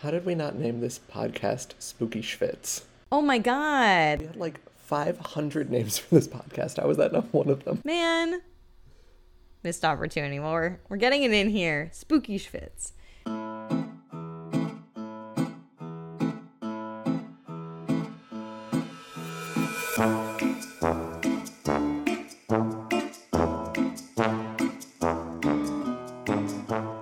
How did we not name this podcast Spooky Schwitz? Oh my god. We had like 500 names for this podcast. How was that not one of them? Man. Missed opportunity. Well, we're, we're getting it in here. Spooky Schwitz.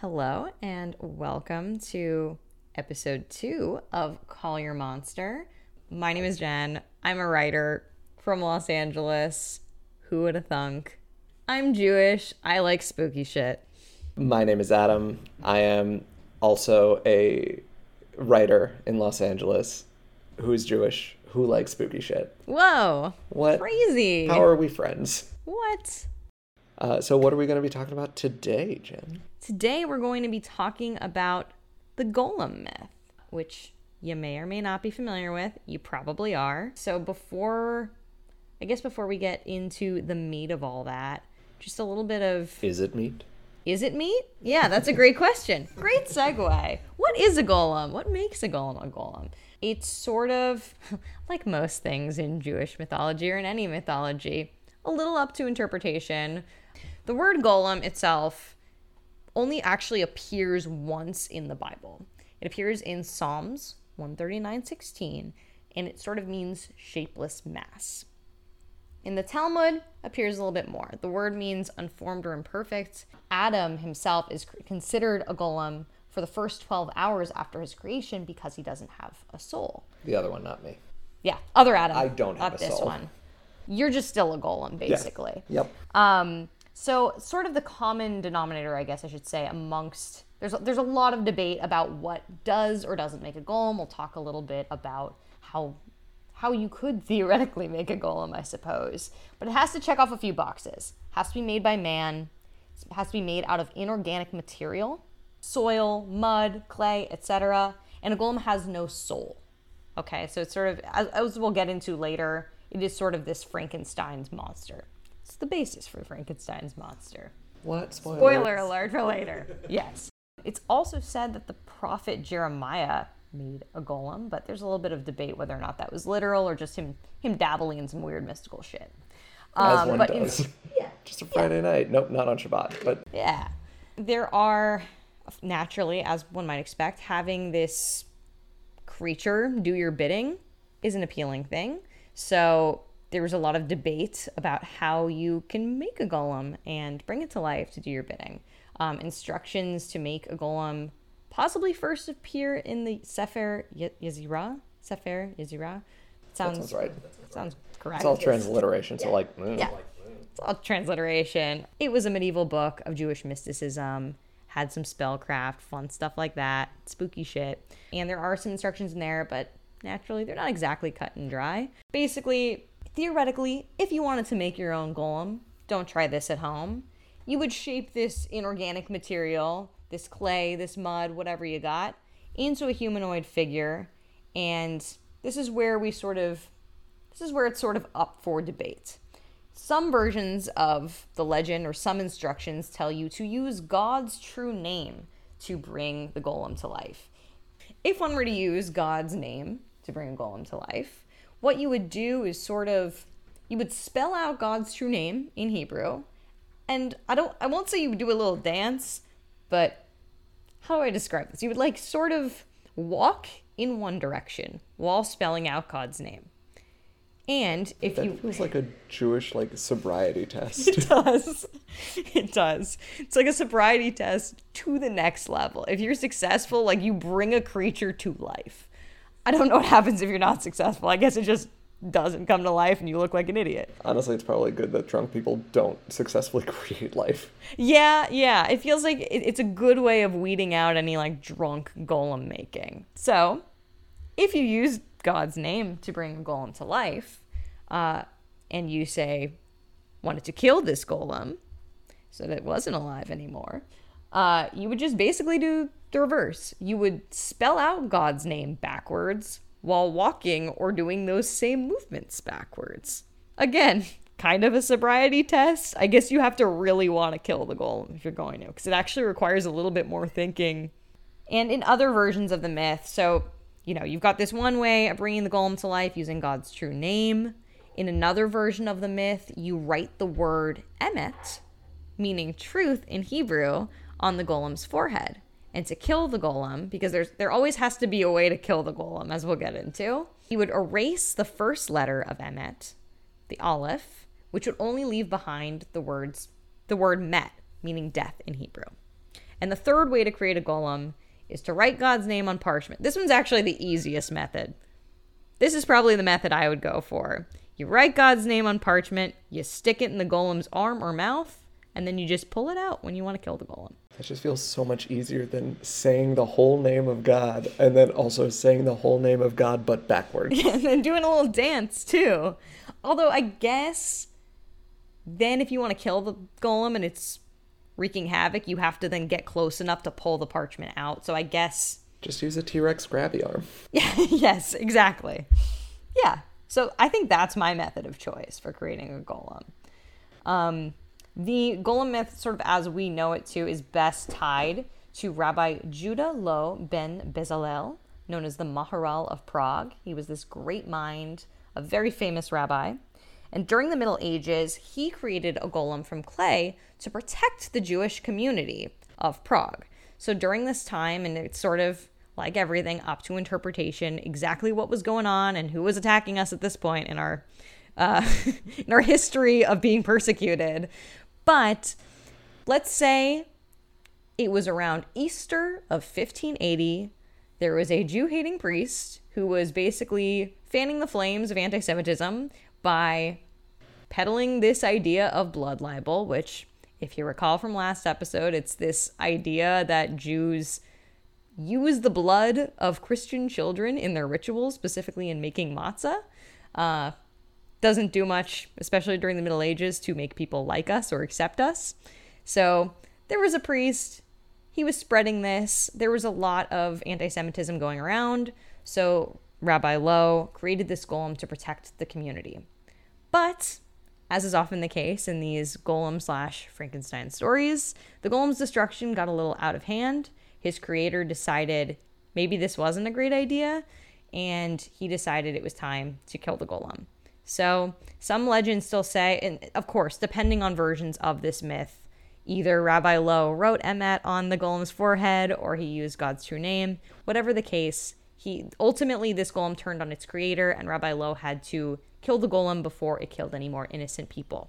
Hello and welcome to episode two of Call Your Monster. My name is Jen. I'm a writer from Los Angeles. Who would have thunk? I'm Jewish. I like spooky shit. My name is Adam. I am also a writer in Los Angeles who is Jewish, who likes spooky shit. Whoa. What? Crazy. How are we friends? What? Uh, so, what are we going to be talking about today, Jen? Today we're going to be talking about the golem myth, which you may or may not be familiar with. You probably are. So before I guess before we get into the meat of all that, just a little bit of Is it meat? is it meat? Yeah, that's a great question. Great segue. What is a golem? What makes a golem a golem? It's sort of like most things in Jewish mythology or in any mythology, a little up to interpretation. The word golem itself only actually appears once in the Bible. It appears in Psalms 139:16 and it sort of means shapeless mass. In the Talmud appears a little bit more. The word means unformed or imperfect. Adam himself is considered a golem for the first 12 hours after his creation because he doesn't have a soul. The other one, not me. Yeah, other Adam. I don't have not a this soul. one. You're just still a golem basically. Yep. Um, so sort of the common denominator, I guess I should say, amongst there's a, there's a lot of debate about what does or doesn't make a golem. We'll talk a little bit about how how you could theoretically make a golem, I suppose. But it has to check off a few boxes. Has to be made by man. Has to be made out of inorganic material, soil, mud, clay, etc. And a golem has no soul. Okay, so it's sort of, as, as we'll get into later, it is sort of this Frankenstein's monster. It's the basis for Frankenstein's monster. What? Spoiler. Spoiler alert for later. yes. It's also said that the prophet Jeremiah made a golem, but there's a little bit of debate whether or not that was literal or just him him dabbling in some weird mystical shit. As Um, one but in- does. Just a Friday night. Nope, not on Shabbat. But Yeah. There are, naturally, as one might expect, having this creature do your bidding is an appealing thing. So there was a lot of debate about how you can make a golem and bring it to life to do your bidding. Um, instructions to make a golem possibly first appear in the Sefer Ye- Yezirah. Sefer Yezirah. Sounds, sounds right. Sounds correct. It's all transliteration, so like, mm. Yeah. It's all transliteration. It was a medieval book of Jewish mysticism, had some spellcraft, fun stuff like that, spooky shit. And there are some instructions in there, but naturally, they're not exactly cut and dry. Basically, theoretically, if you wanted to make your own golem, don't try this at home. You would shape this inorganic material, this clay, this mud, whatever you got, into a humanoid figure. And this is where we sort of this is where it's sort of up for debate. Some versions of the legend or some instructions tell you to use God's true name to bring the golem to life. If one were to use God's name to bring a golem to life, what you would do is sort of you would spell out God's true name in Hebrew. And I don't I won't say you would do a little dance, but how do I describe this? You would like sort of walk in one direction while spelling out God's name. And if that you feels like a Jewish like sobriety test. it does. It does. It's like a sobriety test to the next level. If you're successful, like you bring a creature to life. I don't know what happens if you're not successful. I guess it just doesn't come to life and you look like an idiot. Honestly, it's probably good that drunk people don't successfully create life. Yeah, yeah. It feels like it's a good way of weeding out any like drunk golem making. So, if you use God's name to bring a golem to life, uh, and you say, wanted to kill this golem so that it wasn't alive anymore, uh, you would just basically do the reverse. You would spell out God's name backwards while walking or doing those same movements backwards. Again, kind of a sobriety test. I guess you have to really want to kill the golem if you're going to, because it actually requires a little bit more thinking And in other versions of the myth, so, you know, you've got this one way of bringing the golem to life using God's true name. In another version of the myth, you write the word emet, meaning truth in Hebrew, on the golem's forehead. And to kill the golem, because there's there always has to be a way to kill the golem, as we'll get into, he would erase the first letter of emet, the aleph, which would only leave behind the words the word met, meaning death in Hebrew. And the third way to create a golem is to write God's name on parchment. This one's actually the easiest method. This is probably the method I would go for. You write God's name on parchment, you stick it in the golem's arm or mouth, and then you just pull it out when you want to kill the golem. That just feels so much easier than saying the whole name of God and then also saying the whole name of God but backwards. and then doing a little dance too. Although I guess then if you want to kill the golem and it's wreaking havoc, you have to then get close enough to pull the parchment out. So I guess just use a T-Rex grabby arm. Yeah, yes, exactly. Yeah. So I think that's my method of choice for creating a golem. Um, the golem myth, sort of as we know it too, is best tied to Rabbi Judah Loew ben Bezalel, known as the Maharal of Prague. He was this great mind, a very famous rabbi. And during the Middle Ages, he created a golem from clay to protect the Jewish community of Prague. So during this time, and it's sort of like everything up to interpretation, exactly what was going on and who was attacking us at this point in our uh, in our history of being persecuted. But let's say it was around Easter of 1580. There was a Jew hating priest who was basically fanning the flames of anti Semitism by peddling this idea of blood libel, which, if you recall from last episode, it's this idea that Jews use the blood of Christian children in their rituals, specifically in making matzah. Uh, doesn't do much, especially during the Middle Ages, to make people like us or accept us. So there was a priest, he was spreading this. There was a lot of anti Semitism going around. So Rabbi Loew created this golem to protect the community. But, as is often the case in these golem slash Frankenstein stories, the golem's destruction got a little out of hand. His creator decided maybe this wasn't a great idea, and he decided it was time to kill the golem. So some legends still say, and of course, depending on versions of this myth, either Rabbi Loew wrote Emet on the golem's forehead or he used God's true name. Whatever the case, he ultimately this golem turned on its creator, and Rabbi Loew had to kill the golem before it killed any more innocent people.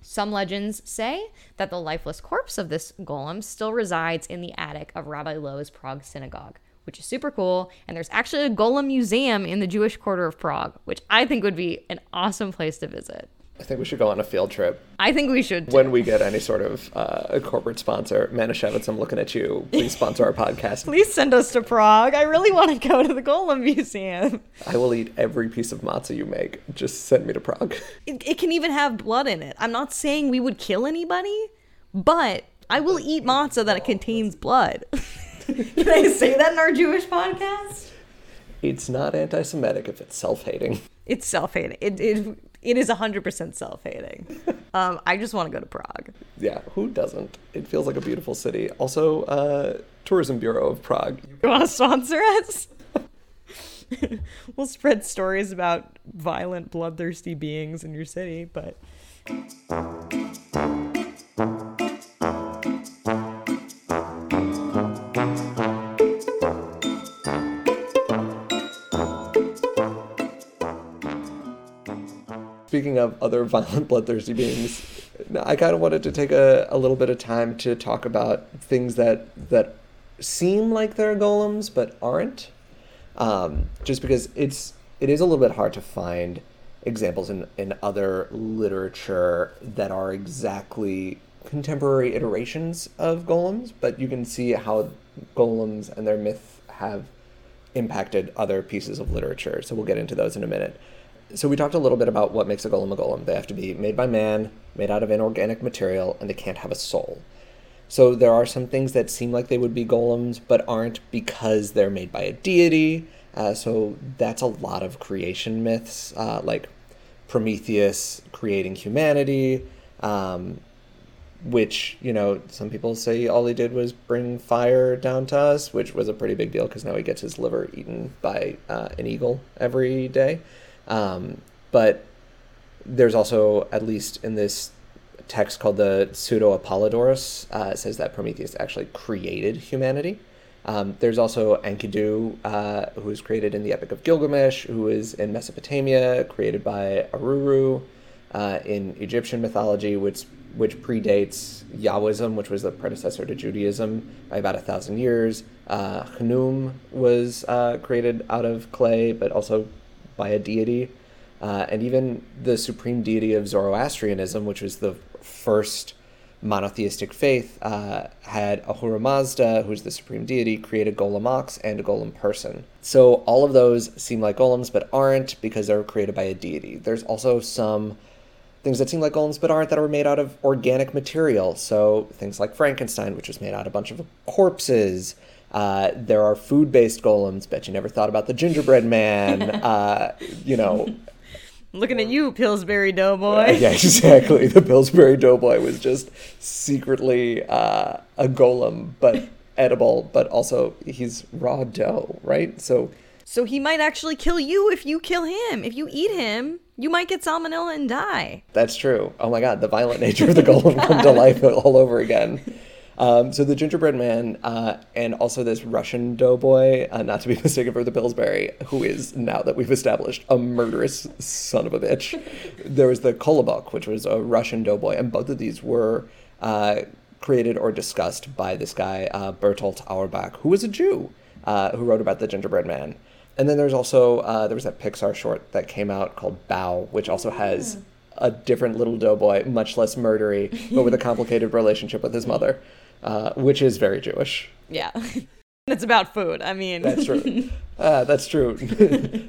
Some legends say that the lifeless corpse of this golem still resides in the attic of Rabbi Loew's Prague synagogue, which is super cool. And there's actually a Golem Museum in the Jewish quarter of Prague, which I think would be an awesome place to visit. I think we should go on a field trip. I think we should. Too. When we get any sort of uh, corporate sponsor, Manischewitz, I'm looking at you. Please sponsor our podcast. Please send us to Prague. I really want to go to the Golem Museum. I will eat every piece of matzah you make. Just send me to Prague. It, it can even have blood in it. I'm not saying we would kill anybody, but I will eat matzah that it contains blood. Can I say that in our Jewish podcast? It's not anti Semitic if it's self hating. It's self hating. It, it, it is 100% self hating. Um, I just want to go to Prague. Yeah, who doesn't? It feels like a beautiful city. Also, uh, Tourism Bureau of Prague. You want to sponsor us? we'll spread stories about violent, bloodthirsty beings in your city, but. Speaking of other violent, bloodthirsty beings, I kind of wanted to take a, a little bit of time to talk about things that that seem like they're golems but aren't. Um, just because it's it is a little bit hard to find examples in, in other literature that are exactly contemporary iterations of golems, but you can see how golems and their myth have impacted other pieces of literature. So we'll get into those in a minute so we talked a little bit about what makes a golem a golem. They have to be made by man, made out of inorganic material, and they can't have a soul. So there are some things that seem like they would be golems, but aren't because they're made by a deity. Uh, so that's a lot of creation myths, uh, like Prometheus creating humanity, um, which you know some people say all he did was bring fire down to us, which was a pretty big deal because now he gets his liver eaten by uh, an eagle every day. Um, but there's also, at least in this text called the Pseudo Apollodorus, uh, it says that Prometheus actually created humanity. Um, there's also Enkidu, uh, who was created in the Epic of Gilgamesh, who is in Mesopotamia, created by Aruru. Uh, in Egyptian mythology, which which predates Yahwism, which was the predecessor to Judaism by about a thousand years. Uh, Khnum was uh, created out of clay, but also by a deity. Uh, and even the supreme deity of Zoroastrianism, which was the first monotheistic faith, uh, had Ahura Mazda, who's the supreme deity, create a golem ox and a golem person. So all of those seem like golems, but aren't because they were created by a deity. There's also some things that seem like golems but aren't that are made out of organic material. So things like Frankenstein, which was made out of a bunch of corpses. Uh, there are food-based golems. Bet you never thought about the gingerbread man. uh, you know, Looking at you, Pillsbury Doughboy. yeah, exactly. The Pillsbury Doughboy was just secretly uh, a golem, but edible. But also, he's raw dough, right? So So he might actually kill you if you kill him. If you eat him, you might get salmonella and die. That's true. Oh my god, the violent nature of the golem come to life all over again. Um, so the gingerbread man, uh, and also this Russian doughboy, uh, not to be mistaken for the Pillsbury, who is now that we've established a murderous son of a bitch. There was the Kolobok, which was a Russian doughboy, and both of these were uh, created or discussed by this guy uh, Berthold Auerbach, who was a Jew, uh, who wrote about the gingerbread man. And then there's also uh, there was that Pixar short that came out called Bao, which also has a different little doughboy, much less murdery, but with a complicated relationship with his mother, uh, which is very Jewish. Yeah. it's about food. I mean, That's true. uh, that's true.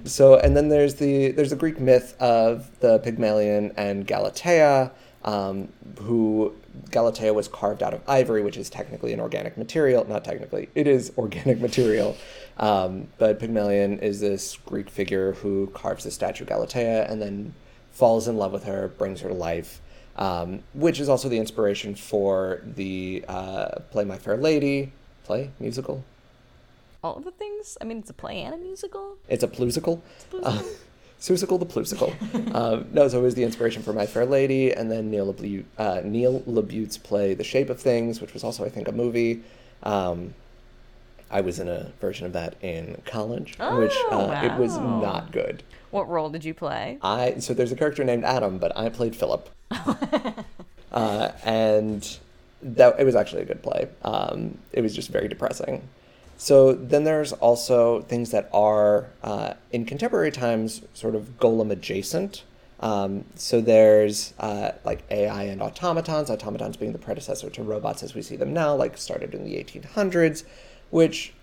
so, and then there's the there's the Greek myth of the Pygmalion and Galatea, um, who Galatea was carved out of ivory, which is technically an organic material. Not technically, it is organic material. Um, but Pygmalion is this Greek figure who carves the statue Galatea and then falls in love with her, brings her to life. Um, which is also the inspiration for the uh, play My Fair Lady play musical all of the things. I mean, it's a play and a musical. It's a plusical. Uh, Seussical the plusical. um, no, so it was the inspiration for My Fair Lady, and then Neil LaBute, uh, Neil LaBute's play The Shape of Things, which was also, I think, a movie. Um, I was in a version of that in college, which Oh, uh, it was not good. What role did you play? I so there's a character named Adam, but I played Philip, uh, and that it was actually a good play. Um, it was just very depressing. So then there's also things that are uh, in contemporary times sort of golem adjacent. Um, so there's uh, like AI and automatons, automatons being the predecessor to robots as we see them now, like started in the 1800s, which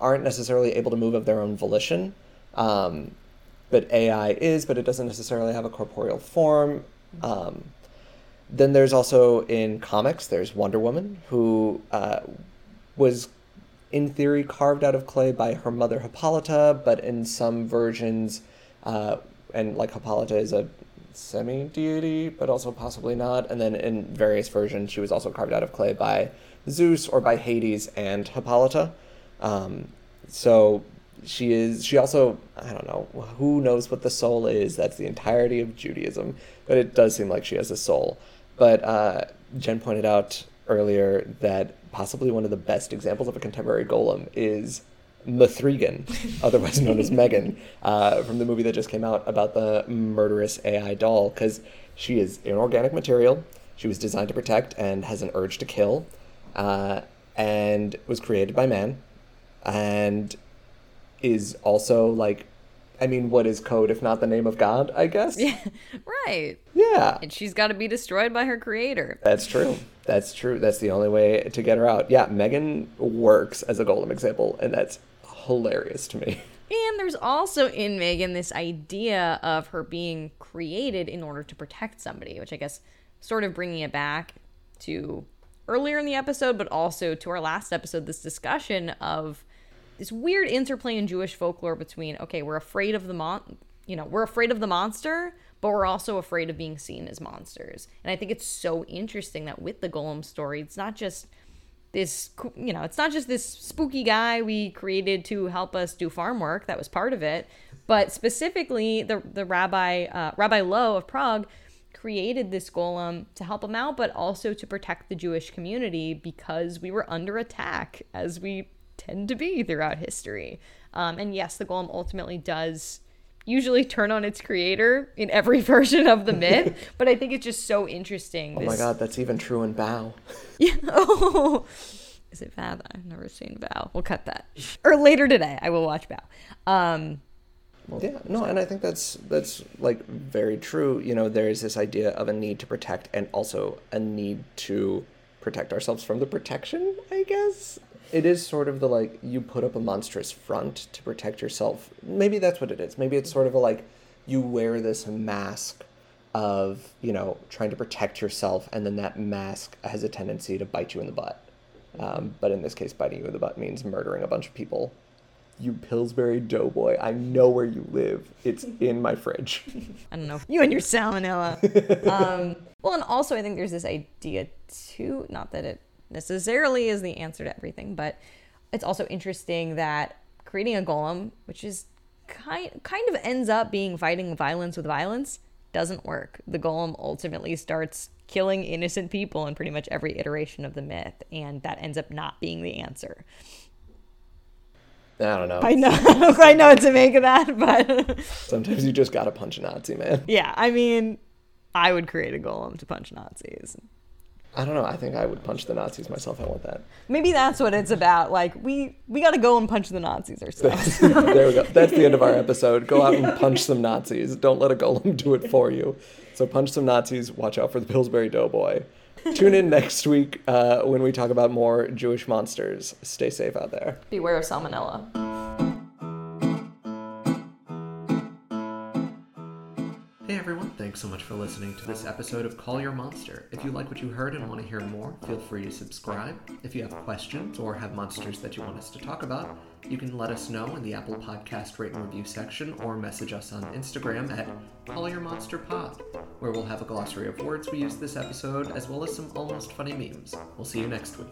aren't necessarily able to move of their own volition. Um, but AI is, but it doesn't necessarily have a corporeal form. Um, then there's also in comics, there's Wonder Woman, who uh, was in theory carved out of clay by her mother Hippolyta, but in some versions, uh, and like Hippolyta is a semi deity, but also possibly not. And then in various versions, she was also carved out of clay by Zeus or by Hades and Hippolyta. Um, so she is, she also, I don't know, who knows what the soul is? That's the entirety of Judaism, but it does seem like she has a soul. But uh, Jen pointed out earlier that possibly one of the best examples of a contemporary golem is Mithrigan, otherwise known as Megan, uh, from the movie that just came out about the murderous AI doll, because she is inorganic material. She was designed to protect and has an urge to kill, uh, and was created by man, and is also like, I mean, what is code if not the name of God? I guess. Yeah, right. Yeah. And she's got to be destroyed by her creator. That's true. That's true. That's the only way to get her out. Yeah, Megan works as a golem example, and that's hilarious to me. And there's also in Megan this idea of her being created in order to protect somebody, which I guess sort of bringing it back to earlier in the episode, but also to our last episode, this discussion of this weird interplay in Jewish folklore between, okay, we're afraid of the mon, you know, we're afraid of the monster, but we're also afraid of being seen as monsters. And I think it's so interesting that with the golem story, it's not just this you know it's not just this spooky guy we created to help us do farm work that was part of it but specifically the the rabbi uh, rabbi loew of prague created this golem to help him out but also to protect the jewish community because we were under attack as we tend to be throughout history. Um, and yes the golem ultimately does usually turn on its creator in every version of the myth but i think it's just so interesting oh my god that's even true in bao yeah. Oh is it bao i've never seen bao we'll cut that. Or later today i will watch bao um yeah no and i think that's that's like very true you know there is this idea of a need to protect and also a need to protect ourselves from the protection i guess it is sort of the like you put up a monstrous front to protect yourself. Maybe that's what it is. Maybe it's sort of a like you wear this mask of, you know, trying to protect yourself, and then that mask has a tendency to bite you in the butt. Um, but in this case, biting you in the butt means murdering a bunch of people. You Pillsbury Doughboy, I know where you live. It's in my fridge. I don't know. You and your salmonella. um, well, and also, I think there's this idea too, not that it necessarily is the answer to everything, but it's also interesting that creating a golem, which is kind kind of ends up being fighting violence with violence, doesn't work. The golem ultimately starts killing innocent people in pretty much every iteration of the myth, and that ends up not being the answer. I don't know. I know. I know what to make of that, but sometimes you just gotta punch a Nazi, man. Yeah, I mean, I would create a golem to punch Nazis. I don't know. I think I would punch the Nazis myself. I want that. Maybe that's what it's about. Like we we got to go and punch the Nazis ourselves. there we go. That's the end of our episode. Go out and punch some Nazis. Don't let a golem do it for you. So punch some Nazis. Watch out for the Pillsbury Doughboy. Tune in next week uh, when we talk about more Jewish monsters. Stay safe out there. Beware of salmonella. Thanks so much for listening to this episode of Call Your Monster. If you like what you heard and want to hear more, feel free to subscribe. If you have questions or have monsters that you want us to talk about, you can let us know in the Apple Podcast rate and review section or message us on Instagram at Call Your Monster Pod, where we'll have a glossary of words we used this episode as well as some almost funny memes. We'll see you next week.